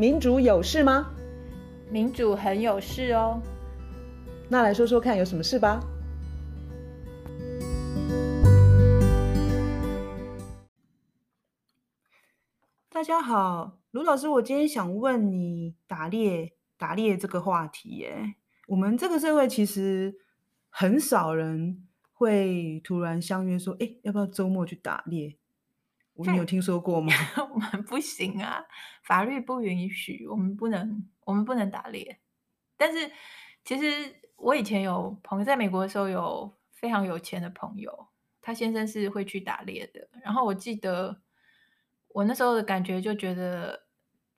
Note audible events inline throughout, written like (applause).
民主有事吗？民主很有事哦。那来说说看，有什么事吧？大家好，卢老师，我今天想问你打猎打猎这个话题耶。我们这个社会其实很少人会突然相约说，哎，要不要周末去打猎？你有听说过吗？(laughs) 我们不行啊，法律不允许，我们不能，我们不能打猎。但是其实我以前有朋友在美国的时候，有非常有钱的朋友，他先生是会去打猎的。然后我记得。我那时候的感觉就觉得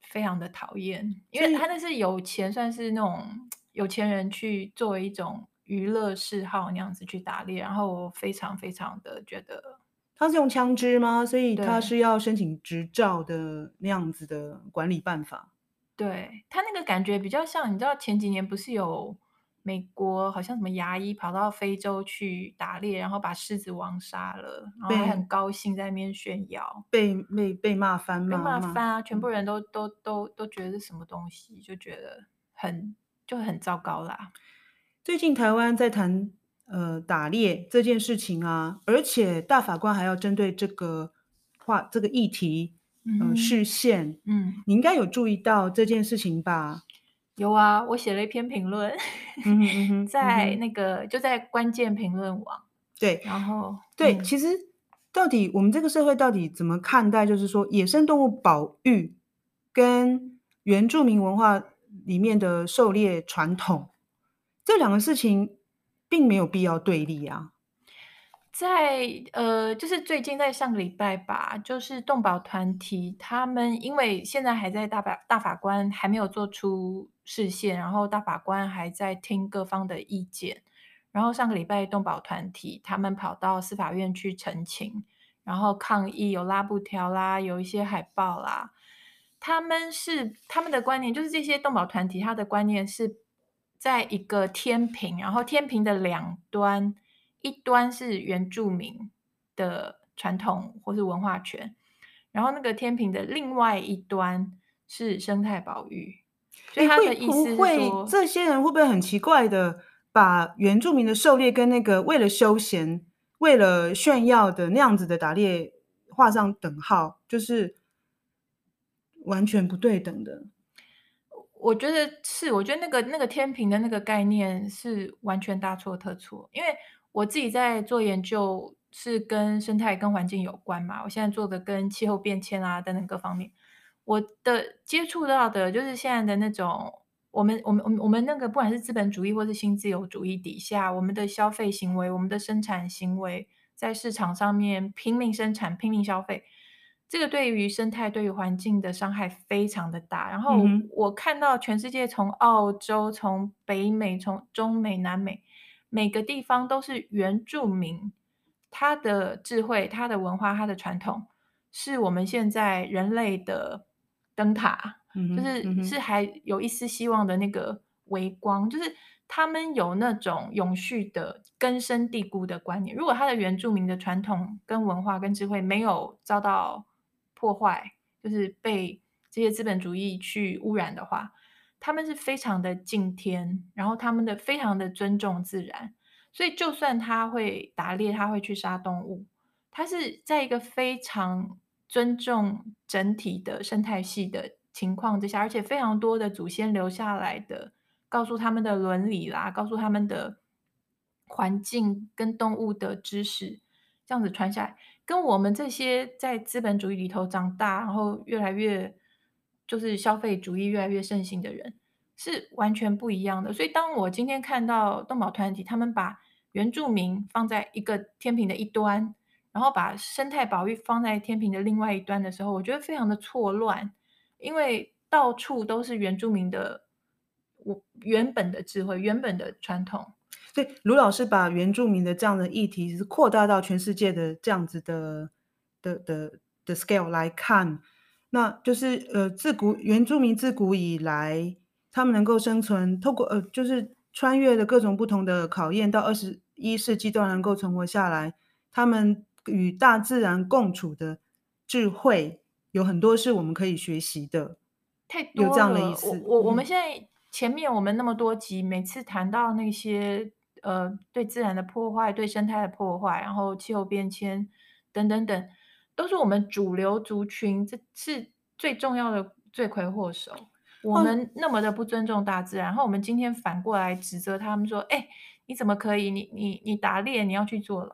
非常的讨厌，因为他那是有钱，算是那种有钱人去作为一种娱乐嗜好那样子去打猎，然后我非常非常的觉得他是用枪支吗？所以他是要申请执照的那样子的管理办法。对，他那个感觉比较像，你知道前几年不是有。美国好像什么牙医跑到非洲去打猎，然后把狮子王杀了，然后还很高兴在那边炫耀，被被被骂翻，被骂翻啊！全部人都都都都觉得是什么东西，就觉得很就很糟糕啦。最近台湾在谈呃打猎这件事情啊，而且大法官还要针对这个话这个议题呃视线，嗯，你应该有注意到这件事情吧？有啊，我写了一篇评论，嗯、(laughs) 在那个、嗯、就在关键评论网。对，然后对、嗯，其实到底我们这个社会到底怎么看待，就是说野生动物保育跟原住民文化里面的狩猎传统这两个事情，并没有必要对立啊。在呃，就是最近在上个礼拜吧，就是动保团体他们，因为现在还在大法大法官还没有做出视线，然后大法官还在听各方的意见，然后上个礼拜动保团体他们跑到司法院去澄清，然后抗议，有拉布条啦，有一些海报啦，他们是他们的观念，就是这些动保团体他的观念是在一个天平，然后天平的两端。一端是原住民的传统或是文化权，然后那个天平的另外一端是生态保育。所以他的意思是说，会不会这些人会不会很奇怪的把原住民的狩猎跟那个为了休闲、为了炫耀的那样子的打猎画上等号，就是完全不对等的？我觉得是，我觉得那个那个天平的那个概念是完全大错特错，因为。我自己在做研究，是跟生态、跟环境有关嘛。我现在做的跟气候变迁啊等等各方面，我的接触到的就是现在的那种，我们、我们、我们、我们那个不管是资本主义或是新自由主义底下，我们的消费行为、我们的生产行为，在市场上面拼命生产、拼命消费，这个对于生态、对于环境的伤害非常的大。然后我看到全世界，从澳洲、从北美、从中美、南美。每个地方都是原住民，他的智慧、他的文化、他的传统，是我们现在人类的灯塔，嗯、就是、嗯、是还有一丝希望的那个微光。就是他们有那种永续的根深蒂固的观念。如果他的原住民的传统、跟文化、跟智慧没有遭到破坏，就是被这些资本主义去污染的话。他们是非常的敬天，然后他们的非常的尊重自然，所以就算他会打猎，他会去杀动物，他是在一个非常尊重整体的生态系的情况之下，而且非常多的祖先留下来的，告诉他们的伦理啦，告诉他们的环境跟动物的知识，这样子传下来，跟我们这些在资本主义里头长大，然后越来越。就是消费主义越来越盛行的人是完全不一样的，所以当我今天看到动保团体他们把原住民放在一个天平的一端，然后把生态保育放在天平的另外一端的时候，我觉得非常的错乱，因为到处都是原住民的我原本的智慧、原本的传统。所以卢老师把原住民的这样的议题是扩大到全世界的这样子的的的的 scale 来看。那就是呃，自古原住民自古以来，他们能够生存，透过呃，就是穿越了各种不同的考验，到二十一世纪都能够存活下来。他们与大自然共处的智慧，有很多是我们可以学习的。太多了。有这样的意思。我我我们现在前面我们那么多集，嗯、每次谈到那些呃对自然的破坏、对生态的破坏，然后气候变迁等等等，都是我们主流族群，这是最重要的罪魁祸首。我们那么的不尊重大自然，然后我们今天反过来指责他们说：“哎，你怎么可以？你你你打猎，你要去坐牢？”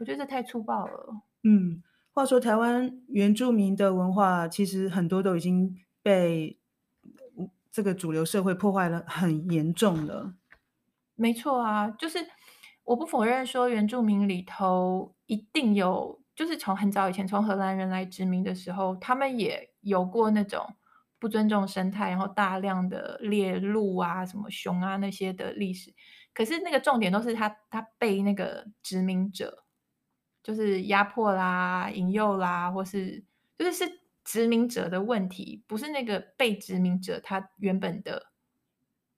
我觉得这太粗暴了。嗯，话说台湾原住民的文化，其实很多都已经被这个主流社会破坏了，很严重了。没错啊，就是我不否认说原住民里头一定有，就是从很早以前从荷兰人来殖民的时候，他们也有过那种。不尊重生态，然后大量的猎鹿啊、什么熊啊那些的历史，可是那个重点都是他他被那个殖民者，就是压迫啦、引诱啦，或是就是是殖民者的问题，不是那个被殖民者他原本的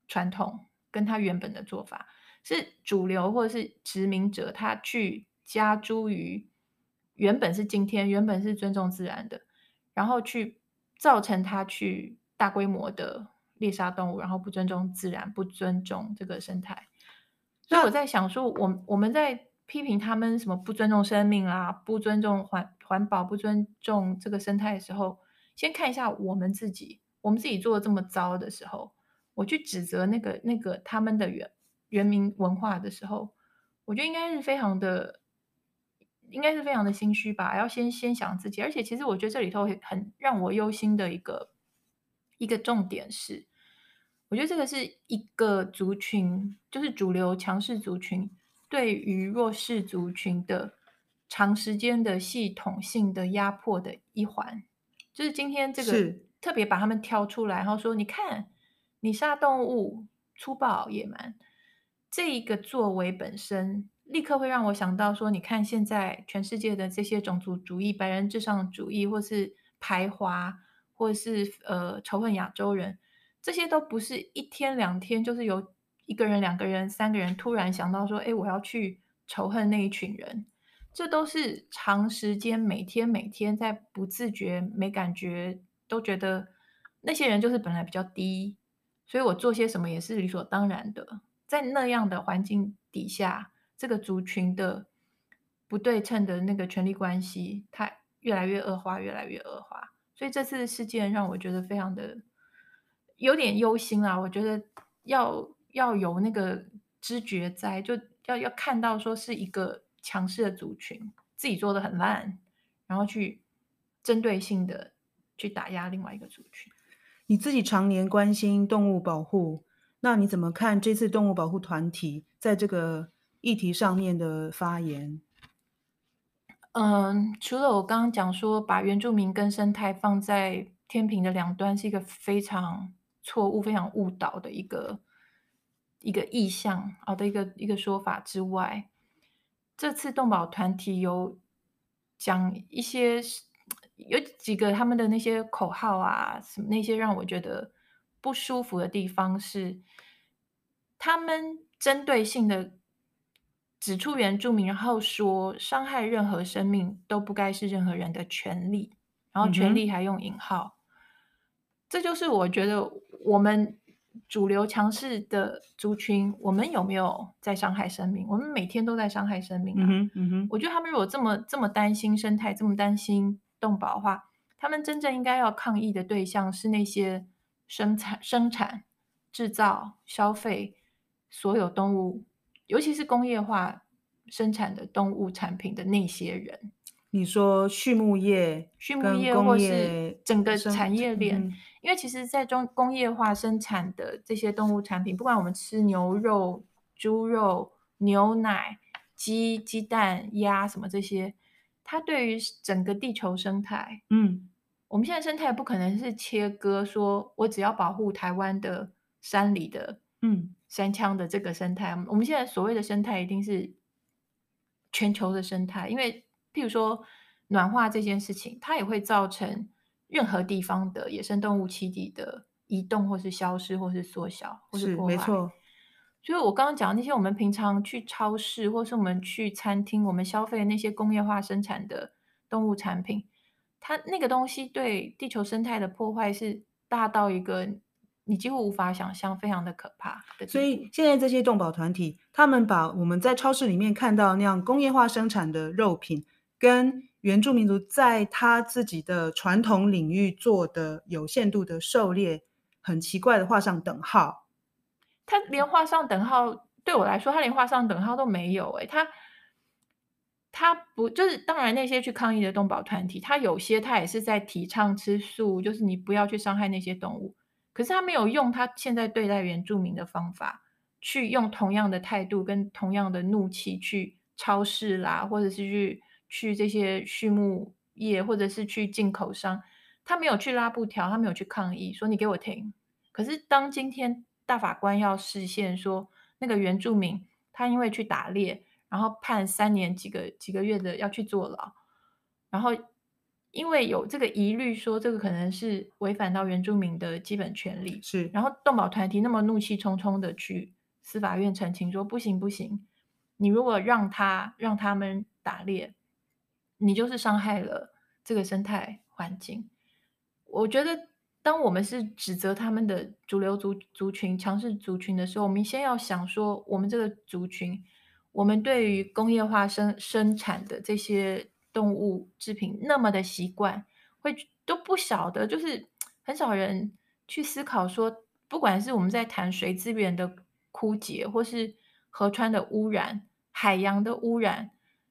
传统跟他原本的做法，是主流或者是殖民者他去加诸于原本是今天原本是尊重自然的，然后去。造成他去大规模的猎杀动物，然后不尊重自然，不尊重这个生态。所以我在想说，我我们在批评他们什么不尊重生命啊，不尊重环环保，不尊重这个生态的时候，先看一下我们自己，我们自己做的这么糟的时候，我去指责那个那个他们的原原民文化的时候，我觉得应该是非常的。应该是非常的心虚吧，要先先想自己。而且，其实我觉得这里头很让我忧心的一个一个重点是，我觉得这个是一个族群，就是主流强势族群对于弱势族群的长时间的系统性的压迫的一环。就是今天这个特别把他们挑出来，然后说：“你看，你杀动物，粗暴野蛮，这一个作为本身。”立刻会让我想到说，你看现在全世界的这些种族主义、白人至上主义，或是排华，或是呃仇恨亚洲人，这些都不是一天两天，就是有一个人、两个人、三个人突然想到说，哎，我要去仇恨那一群人，这都是长时间、每天每天在不自觉、没感觉，都觉得那些人就是本来比较低，所以我做些什么也是理所当然的，在那样的环境底下。这个族群的不对称的那个权力关系，它越来越恶化，越来越恶化。所以这次事件让我觉得非常的有点忧心啊！我觉得要要有那个知觉在，就要要看到说是一个强势的族群自己做的很烂，然后去针对性的去打压另外一个族群。你自己常年关心动物保护，那你怎么看这次动物保护团体在这个？议题上面的发言，嗯，除了我刚刚讲说把原住民跟生态放在天平的两端是一个非常错误、非常误导的一个一个意向好的一个一个说法之外，这次动保团体有讲一些有几个他们的那些口号啊，什么那些让我觉得不舒服的地方是，他们针对性的。指出原住民，然后说伤害任何生命都不该是任何人的权利，然后权利还用引号，嗯、这就是我觉得我们主流强势的族群，我们有没有在伤害生命？我们每天都在伤害生命啊！嗯嗯、我觉得他们如果这么这么担心生态，这么担心动保的话，他们真正应该要抗议的对象是那些生产、生产、制造、消费所有动物。尤其是工业化生产的动物产品的那些人，你说畜牧业、畜牧业或是整个产业链，嗯、因为其实，在中工业化生产的这些动物产品，不管我们吃牛肉、猪肉、牛奶、鸡、鸡蛋、鸭什么这些，它对于整个地球生态，嗯，我们现在生态不可能是切割，说我只要保护台湾的山里的，嗯。山羌的这个生态，我们现在所谓的生态一定是全球的生态，因为譬如说暖化这件事情，它也会造成任何地方的野生动物栖地的移动，或是消失，或是缩小，或是破坏。没错。所以我刚刚讲的那些，我们平常去超市，或是我们去餐厅，我们消费的那些工业化生产的动物产品，它那个东西对地球生态的破坏是大到一个你几乎无法想象，非常的可怕的。所以现在这些动保团体，他们把我们在超市里面看到那样工业化生产的肉品，跟原住民族在他自己的传统领域做的有限度的狩猎，很奇怪的画上等号。他连画上等号，对我来说，他连画上等号都没有。诶，他他不就是当然那些去抗议的动保团体，他有些他也是在提倡吃素，就是你不要去伤害那些动物。可是他没有用他现在对待原住民的方法，去用同样的态度跟同样的怒气去超市啦，或者是去。去这些畜牧业，或者是去进口商，他没有去拉布条，他没有去抗议，说你给我停。可是当今天大法官要视线说，那个原住民他因为去打猎，然后判三年几个几个月的要去坐牢，然后因为有这个疑虑，说这个可能是违反到原住民的基本权利，是。然后动保团体那么怒气冲冲的去司法院澄清说，不行不行，你如果让他让他们打猎。你就是伤害了这个生态环境。我觉得，当我们是指责他们的主流族族群、强势族群的时候，我们先要想说，我们这个族群，我们对于工业化生生产的这些动物制品那么的习惯，会都不晓得，就是很少人去思考说，不管是我们在谈水资源的枯竭，或是河川的污染、海洋的污染。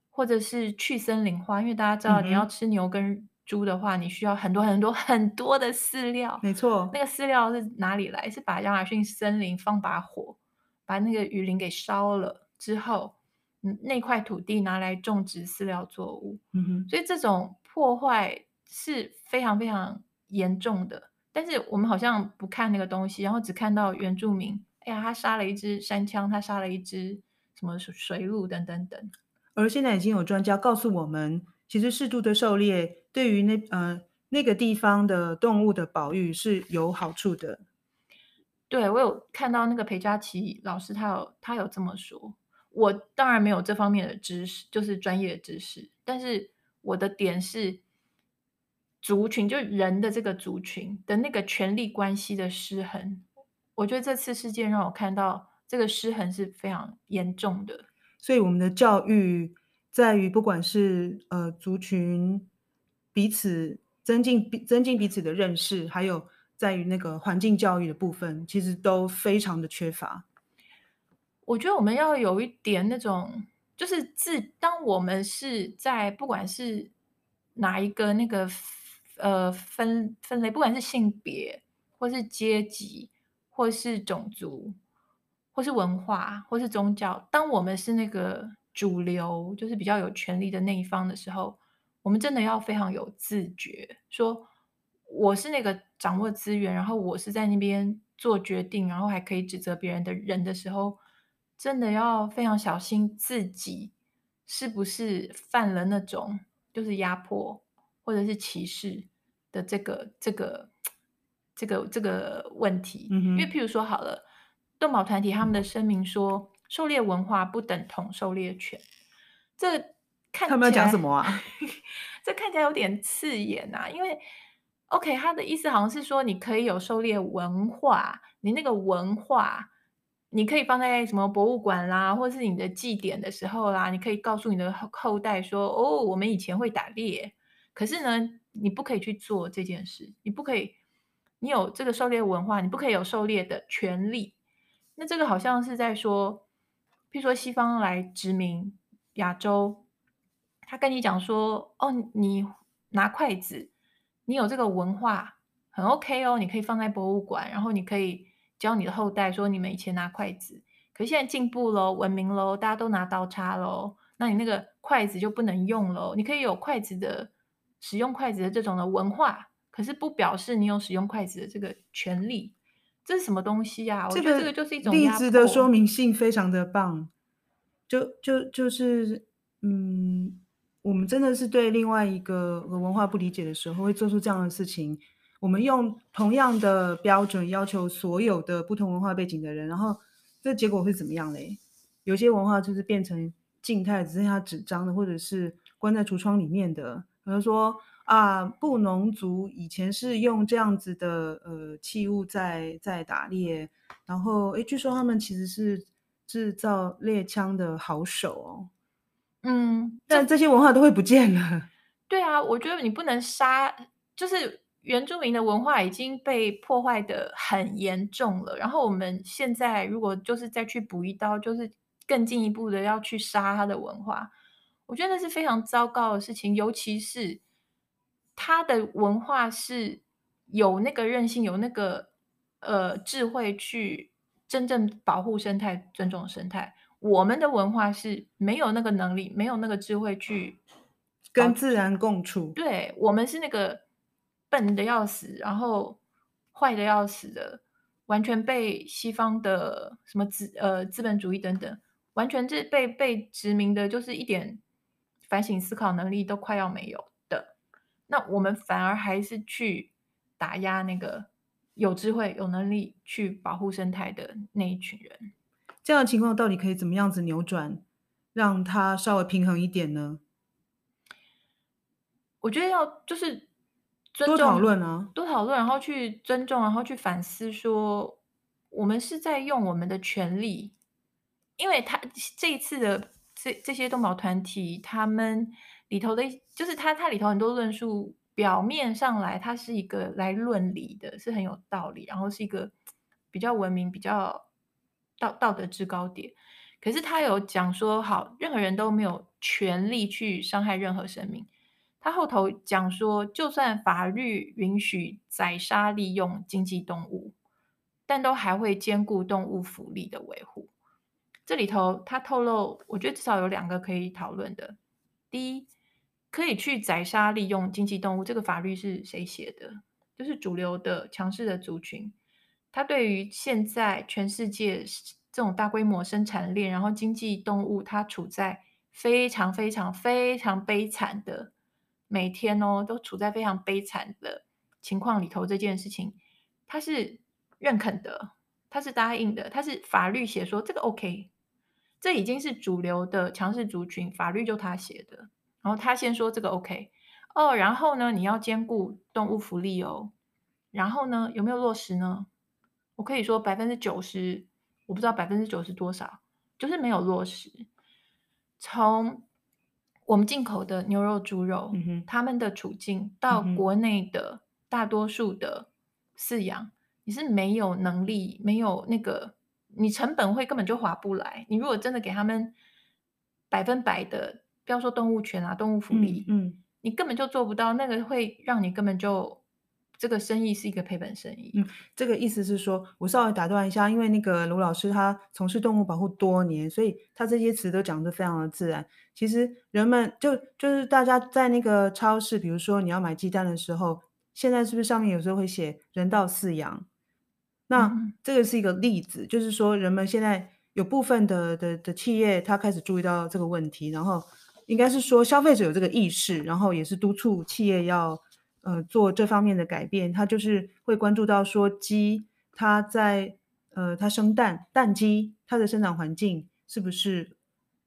或者是去森林化，因为大家知道，你要吃牛跟猪的话，嗯、你需要很多很多 (laughs) 很多的饲料。没错，那个饲料是哪里来？是把亚马逊森林放把火，把那个雨林给烧了之后，嗯，那块土地拿来种植饲料作物。嗯哼，所以这种破坏是非常非常严重的。但是我们好像不看那个东西，然后只看到原住民，哎呀，他杀了一只山枪，他杀了一只什么水鹿等等等。而现在已经有专家告诉我们，其实适度的狩猎对于那呃那个地方的动物的保育是有好处的。对，我有看到那个裴佳琪老师，他有他有这么说。我当然没有这方面的知识，就是专业的知识。但是我的点是，族群就人的这个族群的那个权力关系的失衡。我觉得这次事件让我看到这个失衡是非常严重的。所以我们的教育在于，不管是呃族群彼此增进增进彼此的认识，还有在于那个环境教育的部分，其实都非常的缺乏。我觉得我们要有一点那种，就是自当我们是在不管是哪一个那个呃分分类，不管是性别，或是阶级，或是种族。或是文化，或是宗教，当我们是那个主流，就是比较有权力的那一方的时候，我们真的要非常有自觉，说我是那个掌握资源，然后我是在那边做决定，然后还可以指责别人的人的时候，真的要非常小心自己是不是犯了那种就是压迫或者是歧视的这个这个这个这个问题。嗯。因为譬如说好了。动保团体他们的声明说，狩猎文化不等同狩猎权。这看起来他们要讲什么啊？(laughs) 这看起来有点刺眼啊。因为，OK，他的意思好像是说，你可以有狩猎文化，你那个文化，你可以放在什么博物馆啦，或者是你的祭典的时候啦，你可以告诉你的后代说，哦，我们以前会打猎。可是呢，你不可以去做这件事，你不可以，你有这个狩猎文化，你不可以有狩猎的权利。那这个好像是在说，譬如说西方来殖民亚洲，他跟你讲说，哦，你拿筷子，你有这个文化很 OK 哦，你可以放在博物馆，然后你可以教你的后代说你们以前拿筷子，可是现在进步喽，文明喽，大家都拿刀叉喽，那你那个筷子就不能用喽，你可以有筷子的使用筷子的这种的文化，可是不表示你有使用筷子的这个权利。这是什么东西呀、啊？我觉得这个就是一种例子的说明性非常的棒，就就就是，嗯，我们真的是对另外一个文化不理解的时候，会做出这样的事情。我们用同样的标准要求所有的不同文化背景的人，然后这结果会怎么样嘞？有些文化就是变成静态，只剩下纸张的，或者是关在橱窗里面的。比如说，啊，布农族以前是用这样子的呃器物在在打猎，然后诶，据说他们其实是制造猎枪的好手哦。嗯，但这些文化都会不见了。(laughs) 对啊，我觉得你不能杀，就是原住民的文化已经被破坏的很严重了。然后我们现在如果就是再去补一刀，就是更进一步的要去杀他的文化，我觉得那是非常糟糕的事情。尤其是他的文化是有那个韧性，有那个呃智慧去真正保护生态、尊重生态。我们的文化是没有那个能力，没有那个智慧去。跟自然共处，对，我们是那个笨的要死，然后坏的要死的，完全被西方的什么资呃资本主义等等，完全是被被殖民的，就是一点反省思考能力都快要没有的。那我们反而还是去打压那个有智慧、有能力去保护生态的那一群人。这样的情况到底可以怎么样子扭转，让它稍微平衡一点呢？我觉得要就是尊重，多讨论啊，多讨论，然后去尊重，然后去反思，说我们是在用我们的权利，因为他这一次的这这些动保团体，他们里头的，就是他他里头很多论述，表面上来，他是一个来论理的，是很有道理，然后是一个比较文明、比较道道德制高点。可是他有讲说，好，任何人都没有权利去伤害任何生命。他后头讲说，就算法律允许宰杀利用经济动物，但都还会兼顾动物福利的维护。这里头他透露，我觉得至少有两个可以讨论的。第一，可以去宰杀利用经济动物，这个法律是谁写的？就是主流的强势的族群。他对于现在全世界这种大规模生产链，然后经济动物它处在非常非常非常悲惨的。每天哦，都处在非常悲惨的情况里头。这件事情，他是认肯的，他是答应的，他是法律写说这个 OK，这已经是主流的强势族群，法律就他写的。然后他先说这个 OK 哦，然后呢，你要兼顾动物福利哦，然后呢，有没有落实呢？我可以说百分之九十，我不知道百分之九十多少，就是没有落实。从我们进口的牛肉、猪肉，他们的处境到国内的大多数的饲养，嗯，你是没有能力，没有那个，你成本会根本就划不来。你如果真的给他们百分百的，不要说动物权啊，动物福利，嗯，嗯，你根本就做不到，那个会让你根本就。这个生意是一个赔本生意。嗯，这个意思是说，我稍微打断一下，因为那个卢老师他从事动物保护多年，所以他这些词都讲得非常的自然。其实人们就就是大家在那个超市，比如说你要买鸡蛋的时候，现在是不是上面有时候会写人道饲养？那、嗯、这个是一个例子，就是说人们现在有部分的的的企业，他开始注意到这个问题，然后应该是说消费者有这个意识，然后也是督促企业要。呃，做这方面的改变，他就是会关注到说鸡，它在呃，它生蛋，蛋鸡它的生长环境是不是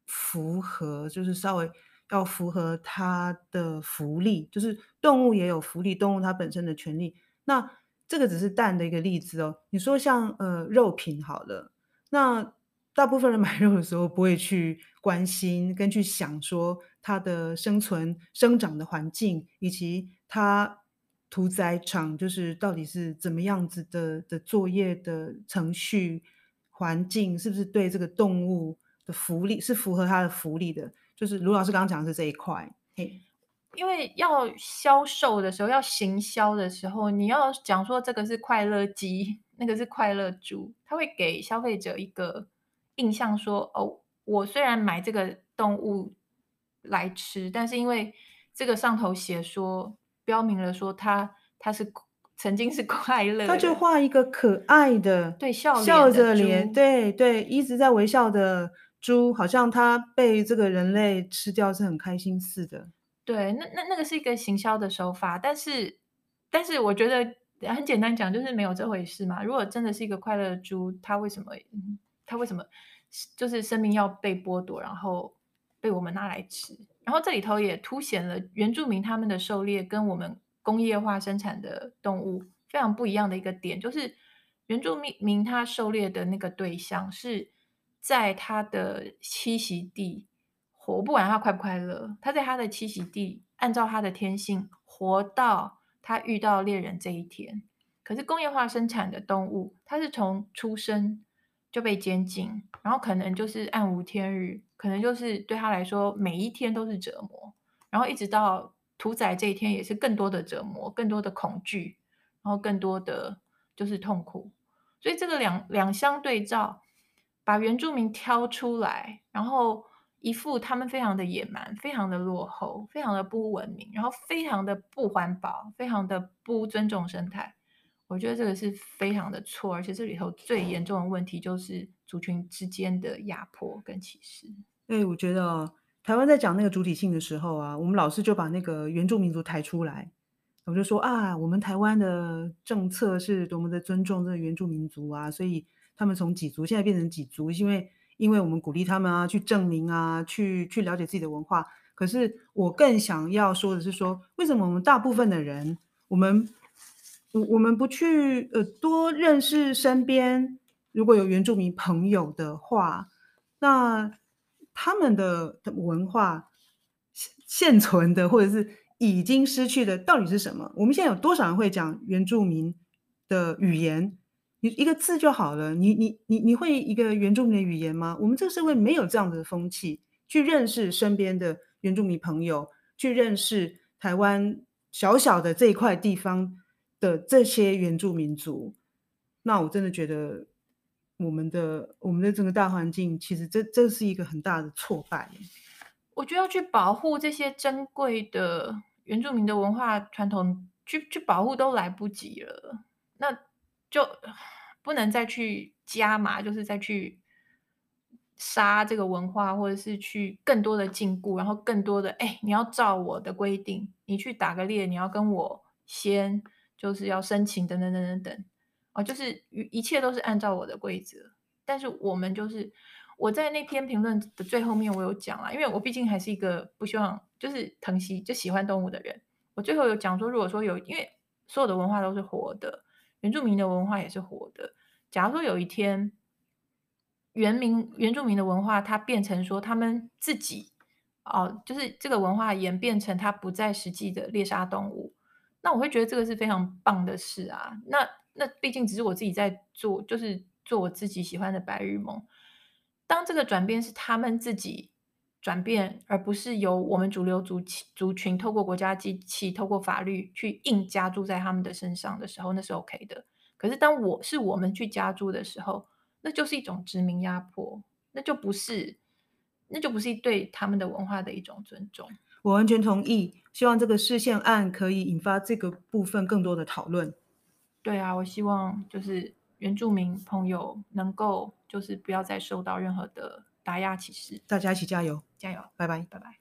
符合，就是稍微要符合它的福利，就是动物也有福利，动物它本身的权利。那这个只是蛋的一个例子哦。你说像呃肉品好了，那大部分人 (laughs) 买肉的时候不会去关心跟去想说它的生存生长的环境以及。它屠宰场就是到底是怎么样子的的作业的程序环境，是不是对这个动物的福利是符合它的福利的？就是卢老师刚刚讲的是这一块。嘿，因为要销售的时候，要行销的时候，你要讲说这个是快乐鸡，那个是快乐猪，它会给消费者一个印象说，哦，我虽然买这个动物来吃，但是因为这个上头写说。标明了说它它是曾经是快乐的，他就画一个可爱的，对，笑笑着脸，对对，一直在微笑的猪，好像它被这个人类吃掉是很开心似的。对，那那那个是一个行销的手法，但是但是我觉得很简单讲，就是没有这回事嘛。如果真的是一个快乐的猪，它为什么他为什么就是生命要被剥夺，然后被我们拿来吃？然后这里头也凸显了原住民他们的狩猎跟我们工业化生产的动物非常不一样的一个点，就是原住民他狩猎的那个对象是在他的栖息地活，不管他快不快乐，他在他的栖息地按照他的天性活到他遇到猎人这一天。可是工业化生产的动物，它是从出生就被监禁，然后可能就是暗无天日，可能就是对他来说每一天都是折磨，然后一直到屠宰这一天也是更多的折磨，更多的恐惧，然后更多的就是痛苦。所以这个两两相对照，把原住民挑出来，然后一副他们非常的野蛮，非常的落后，非常的不文明，然后非常的不环保，非常的不尊重生态。我觉得这个是非常的错，而且这里头最严重的问题就是族群之间的压迫跟歧视。哎，我觉得台湾在讲那个主体性的时候啊，我们老是就把那个原住民族抬出来，我就说啊，我们台湾的政策是多么的尊重这个原住民族啊，所以他们从几族现在变成几族，因为因为我们鼓励他们啊去证明啊，去去了解自己的文化。可是我更想要说的是说，为什么我们大部分的人，我们我我们不去呃多认识身边如果有原住民朋友的话，那他们的文化现现存的或者是已经失去的到底是什么？我们现在有多少人会讲原住民的语言？你一个字就好了。你你你你会一个原住民的语言吗？我们这个社会没有这样的风气，去认识身边的原住民朋友，去认识台湾小小的这一块地方。的这些原住民族，那我真的觉得我们的我们的整个大环境，其实这这是一个很大的挫败。我觉得要去保护这些珍贵的原住民的文化传统，去去保护都来不及了，那就不能再去加码，就是再去杀这个文化，或者是去更多的禁锢，然后更多的哎，你要照我的规定，你去打个猎，你要跟我先。就是要申请等等等等等，哦，就是一切都是按照我的规则。但是我们就是我在那篇评论的最后面，我有讲啊，因为我毕竟还是一个不希望就是疼惜就喜欢动物的人。我最后有讲说，如果说有，因为所有的文化都是活的，原住民的文化也是活的。假如说有一天原民原住民的文化它变成说他们自己哦，就是这个文化演变成它不再实际的猎杀动物。那我会觉得这个是非常棒的事啊！那那毕竟只是我自己在做，就是做我自己喜欢的白日梦。当这个转变是他们自己转变，而不是由我们主流族族群透过国家机器、透过法律去硬加注在他们的身上的时候，那是 OK 的。可是当我是我们去加注的时候，那就是一种殖民压迫，那就不是，那就不是对他们的文化的一种尊重。我完全同意，希望这个释宪案可以引发这个部分更多的讨论。对啊，我希望就是原住民朋友能够就是不要再受到任何的打压歧视。大家一起加油，加油，拜拜，拜拜。